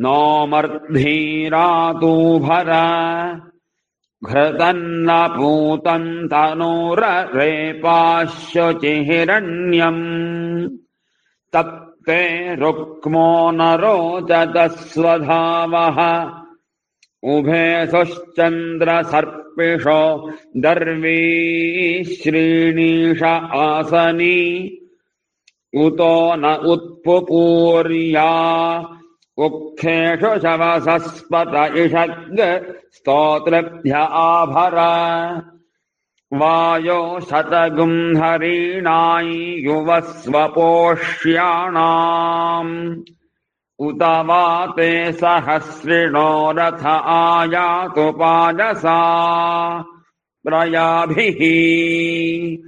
नोमर्धीरातु भर घृतन्न पूतम् तनूररेपाश्युचिहिरण्यम् तप्ते रुक्मो न रोचतस्वधावः उभे सुश्चन्द्रसर्पिषो दर्वी श्रीणीष आसनी। उतो न उत्पुपूर्या उक्थेषु शवसस्पत इषद् स्तोतृभ्य आभर। वायो शतगुंहरीणायुवस्वपोष्याणाम् उत वा ते सहस्रिणो रथ आयातु पाजसा प्रयाभिः